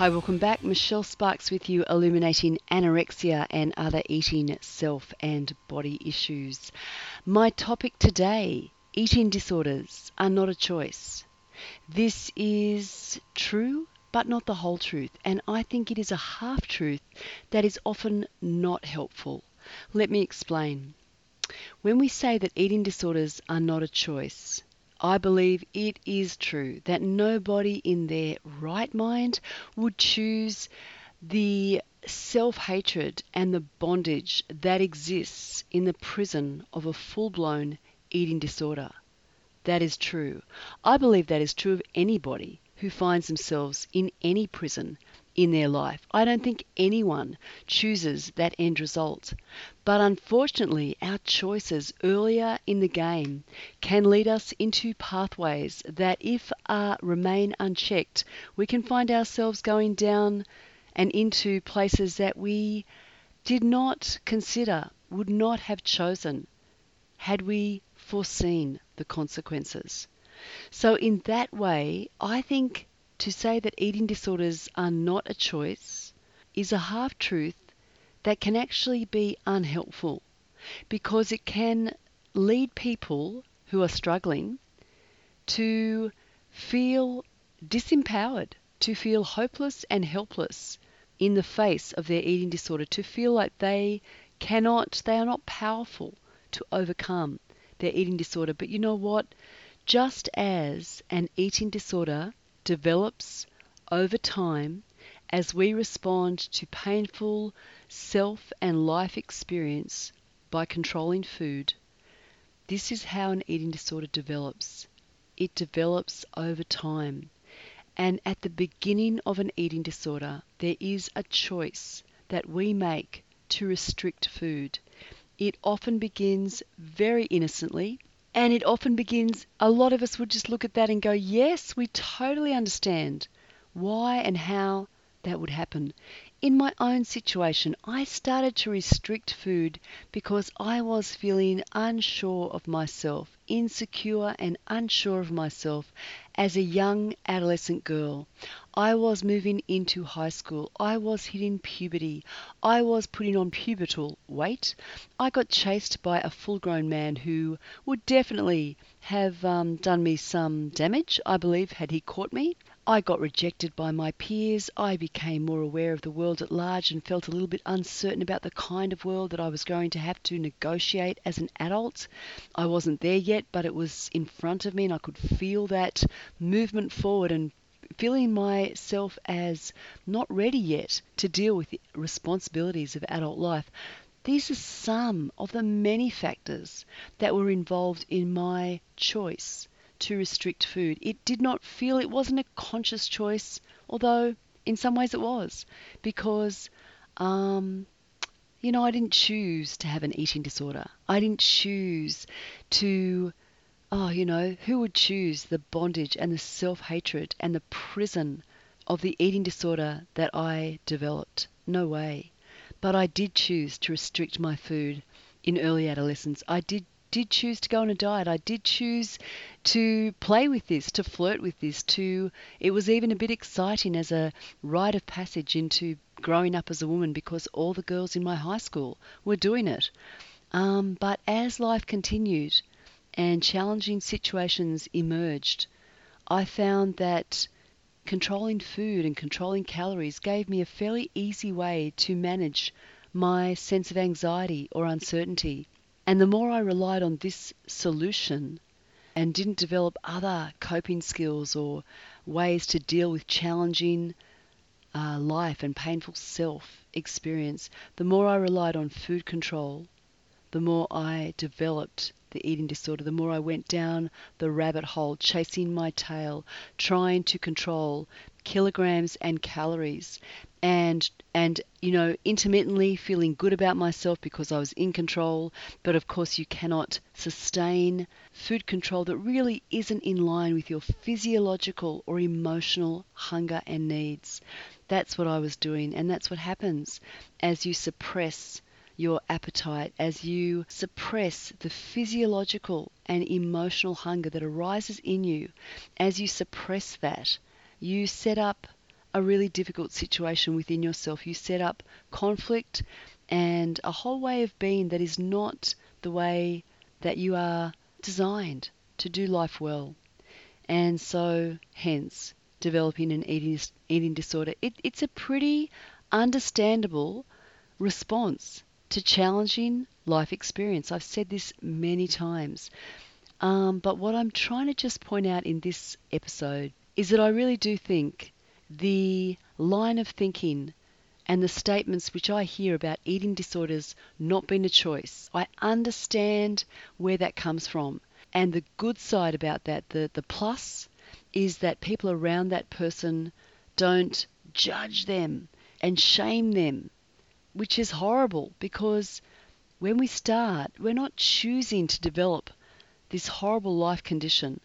Hi, welcome back. Michelle Sparks with you, illuminating anorexia and other eating, self, and body issues. My topic today eating disorders are not a choice. This is true, but not the whole truth, and I think it is a half truth that is often not helpful. Let me explain. When we say that eating disorders are not a choice, I believe it is true that nobody in their right mind would choose the self hatred and the bondage that exists in the prison of a full blown eating disorder. That is true. I believe that is true of anybody who finds themselves in any prison in their life. I don't think anyone chooses that end result. But unfortunately, our choices earlier in the game can lead us into pathways that, if uh, remain unchecked, we can find ourselves going down and into places that we did not consider, would not have chosen, had we foreseen the consequences. So, in that way, I think to say that eating disorders are not a choice is a half truth that can actually be unhelpful because it can lead people who are struggling to feel disempowered, to feel hopeless and helpless in the face of their eating disorder, to feel like they cannot, they are not powerful to overcome their eating disorder. But you know what? Just as an eating disorder develops over time as we respond to painful self and life experience by controlling food. This is how an eating disorder develops. It develops over time. And at the beginning of an eating disorder, there is a choice that we make to restrict food. It often begins very innocently and it often begins, a lot of us would just look at that and go, yes, we totally understand why and how that would happen. In my own situation, I started to restrict food because I was feeling unsure of myself, insecure and unsure of myself as a young adolescent girl. I was moving into high school. I was hitting puberty. I was putting on pubertal weight. I got chased by a full grown man who would definitely have um, done me some damage, I believe, had he caught me. I got rejected by my peers. I became more aware of the world at large and felt a little bit uncertain about the kind of world that I was going to have to negotiate as an adult. I wasn't there yet, but it was in front of me and I could feel that movement forward and feeling myself as not ready yet to deal with the responsibilities of adult life. These are some of the many factors that were involved in my choice to restrict food. It did not feel, it wasn't a conscious choice, although in some ways it was, because, um, you know, I didn't choose to have an eating disorder. I didn't choose to Oh, you know, who would choose the bondage and the self hatred and the prison of the eating disorder that I developed? No way. But I did choose to restrict my food in early adolescence. I did did choose to go on a diet. I did choose to play with this, to flirt with this, to it was even a bit exciting as a rite of passage into growing up as a woman because all the girls in my high school were doing it. Um, but as life continued, and challenging situations emerged, I found that controlling food and controlling calories gave me a fairly easy way to manage my sense of anxiety or uncertainty. And the more I relied on this solution and didn't develop other coping skills or ways to deal with challenging uh, life and painful self experience, the more I relied on food control, the more I developed the eating disorder, the more I went down the rabbit hole, chasing my tail, trying to control kilograms and calories and and you know intermittently feeling good about myself because I was in control. But of course you cannot sustain food control that really isn't in line with your physiological or emotional hunger and needs. That's what I was doing and that's what happens as you suppress your appetite, as you suppress the physiological and emotional hunger that arises in you, as you suppress that, you set up a really difficult situation within yourself. You set up conflict and a whole way of being that is not the way that you are designed to do life well. And so, hence, developing an eating, eating disorder. It, it's a pretty understandable response to challenging life experience. I've said this many times. Um, but what I'm trying to just point out in this episode is that I really do think the line of thinking and the statements which I hear about eating disorders not being a choice, I understand where that comes from. And the good side about that, the, the plus, is that people around that person don't judge them and shame them, which is horrible because when we start, we're not choosing to develop this horrible life condition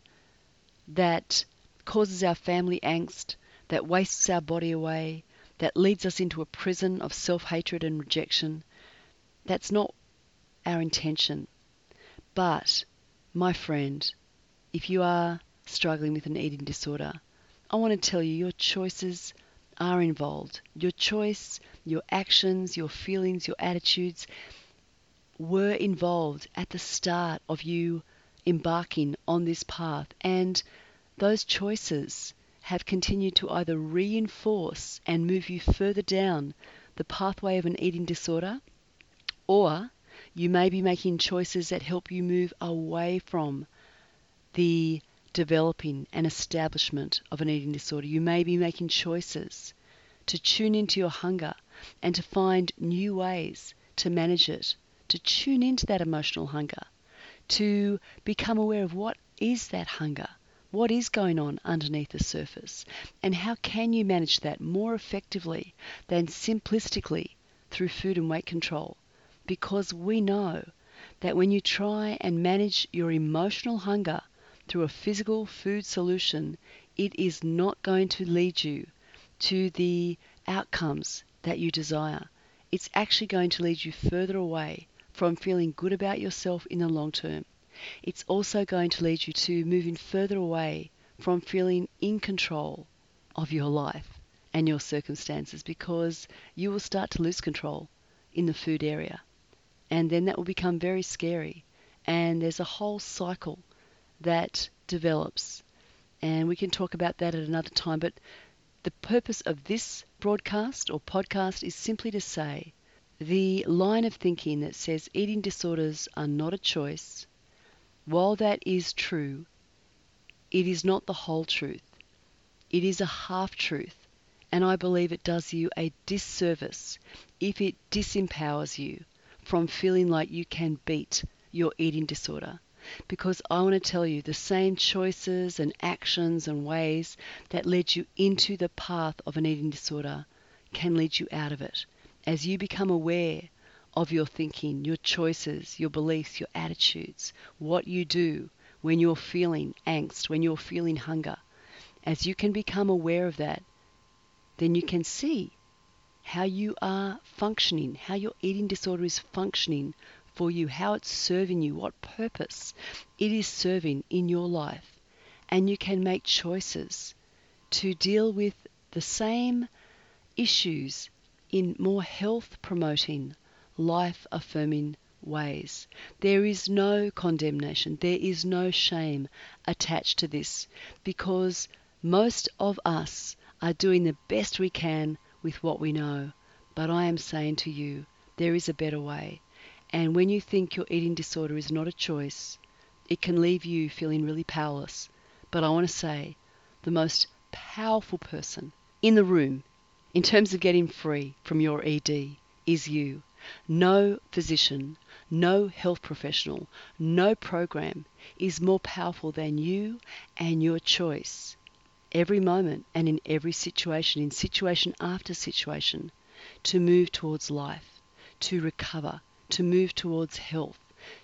that causes our family angst, that wastes our body away, that leads us into a prison of self hatred and rejection. That's not our intention. But, my friend, if you are struggling with an eating disorder, I want to tell you your choices are involved. Your choice, your actions, your feelings, your attitudes were involved at the start of you embarking on this path. And those choices have continued to either reinforce and move you further down the pathway of an eating disorder, or you may be making choices that help you move away from the developing and establishment of an eating disorder. You may be making choices to tune into your hunger and to find new ways to manage it, to tune into that emotional hunger, to become aware of what is that hunger, what is going on underneath the surface, and how can you manage that more effectively than simplistically through food and weight control. Because we know that when you try and manage your emotional hunger through a physical food solution, it is not going to lead you to the outcomes that you desire. It's actually going to lead you further away from feeling good about yourself in the long term. It's also going to lead you to moving further away from feeling in control of your life and your circumstances because you will start to lose control in the food area. And then that will become very scary. And there's a whole cycle that develops. And we can talk about that at another time. But the purpose of this broadcast or podcast is simply to say the line of thinking that says eating disorders are not a choice, while that is true, it is not the whole truth. It is a half truth. And I believe it does you a disservice if it disempowers you from feeling like you can beat your eating disorder because I want to tell you the same choices and actions and ways that led you into the path of an eating disorder can lead you out of it. As you become aware of your thinking, your choices, your beliefs, your attitudes, what you do when you're feeling angst, when you're feeling hunger, as you can become aware of that, then you can see how you are functioning, how your eating disorder is functioning for you, how it's serving you, what purpose it is serving in your life. And you can make choices to deal with the same issues in more health promoting, life affirming ways. There is no condemnation, there is no shame attached to this because most of us are doing the best we can with what we know. But I am saying to you, there is a better way. And when you think your eating disorder is not a choice, it can leave you feeling really powerless. But I want to say the most powerful person in the room in terms of getting free from your ED is you. No physician, no health professional, no program is more powerful than you and your choice. Every moment and in every situation, in situation after situation, to move towards life, to recover, to move towards health,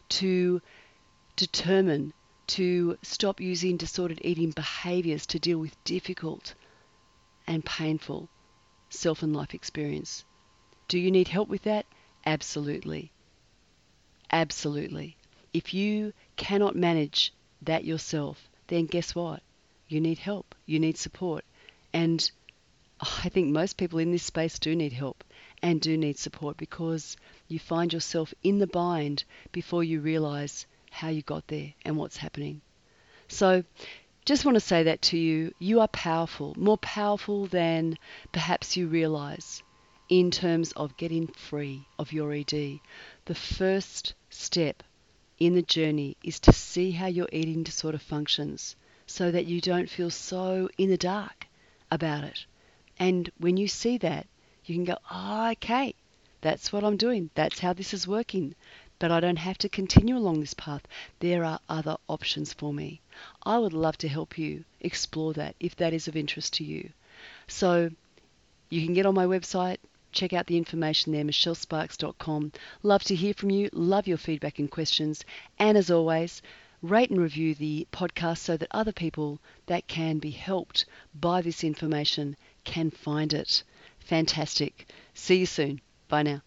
to determine to stop using disordered eating behaviors to deal with difficult and painful self and life experience. Do you need help with that? Absolutely. Absolutely. If you cannot manage that yourself, then guess what? You need help. You need support. And I think most people in this space do need help and do need support because you find yourself in the bind before you realize how you got there and what's happening. So, just want to say that to you. You are powerful, more powerful than perhaps you realize in terms of getting free of your ED. The first step in the journey is to see how your eating disorder functions so that you don't feel so in the dark about it. And when you see that, you can go, oh, okay, that's what I'm doing. That's how this is working. But I don't have to continue along this path. There are other options for me. I would love to help you explore that if that is of interest to you. So you can get on my website, check out the information there, michellesparks.com. Love to hear from you, love your feedback and questions. And as always, rate and review the podcast so that other people that can be helped by this information can find it. Fantastic. See you soon. Bye now.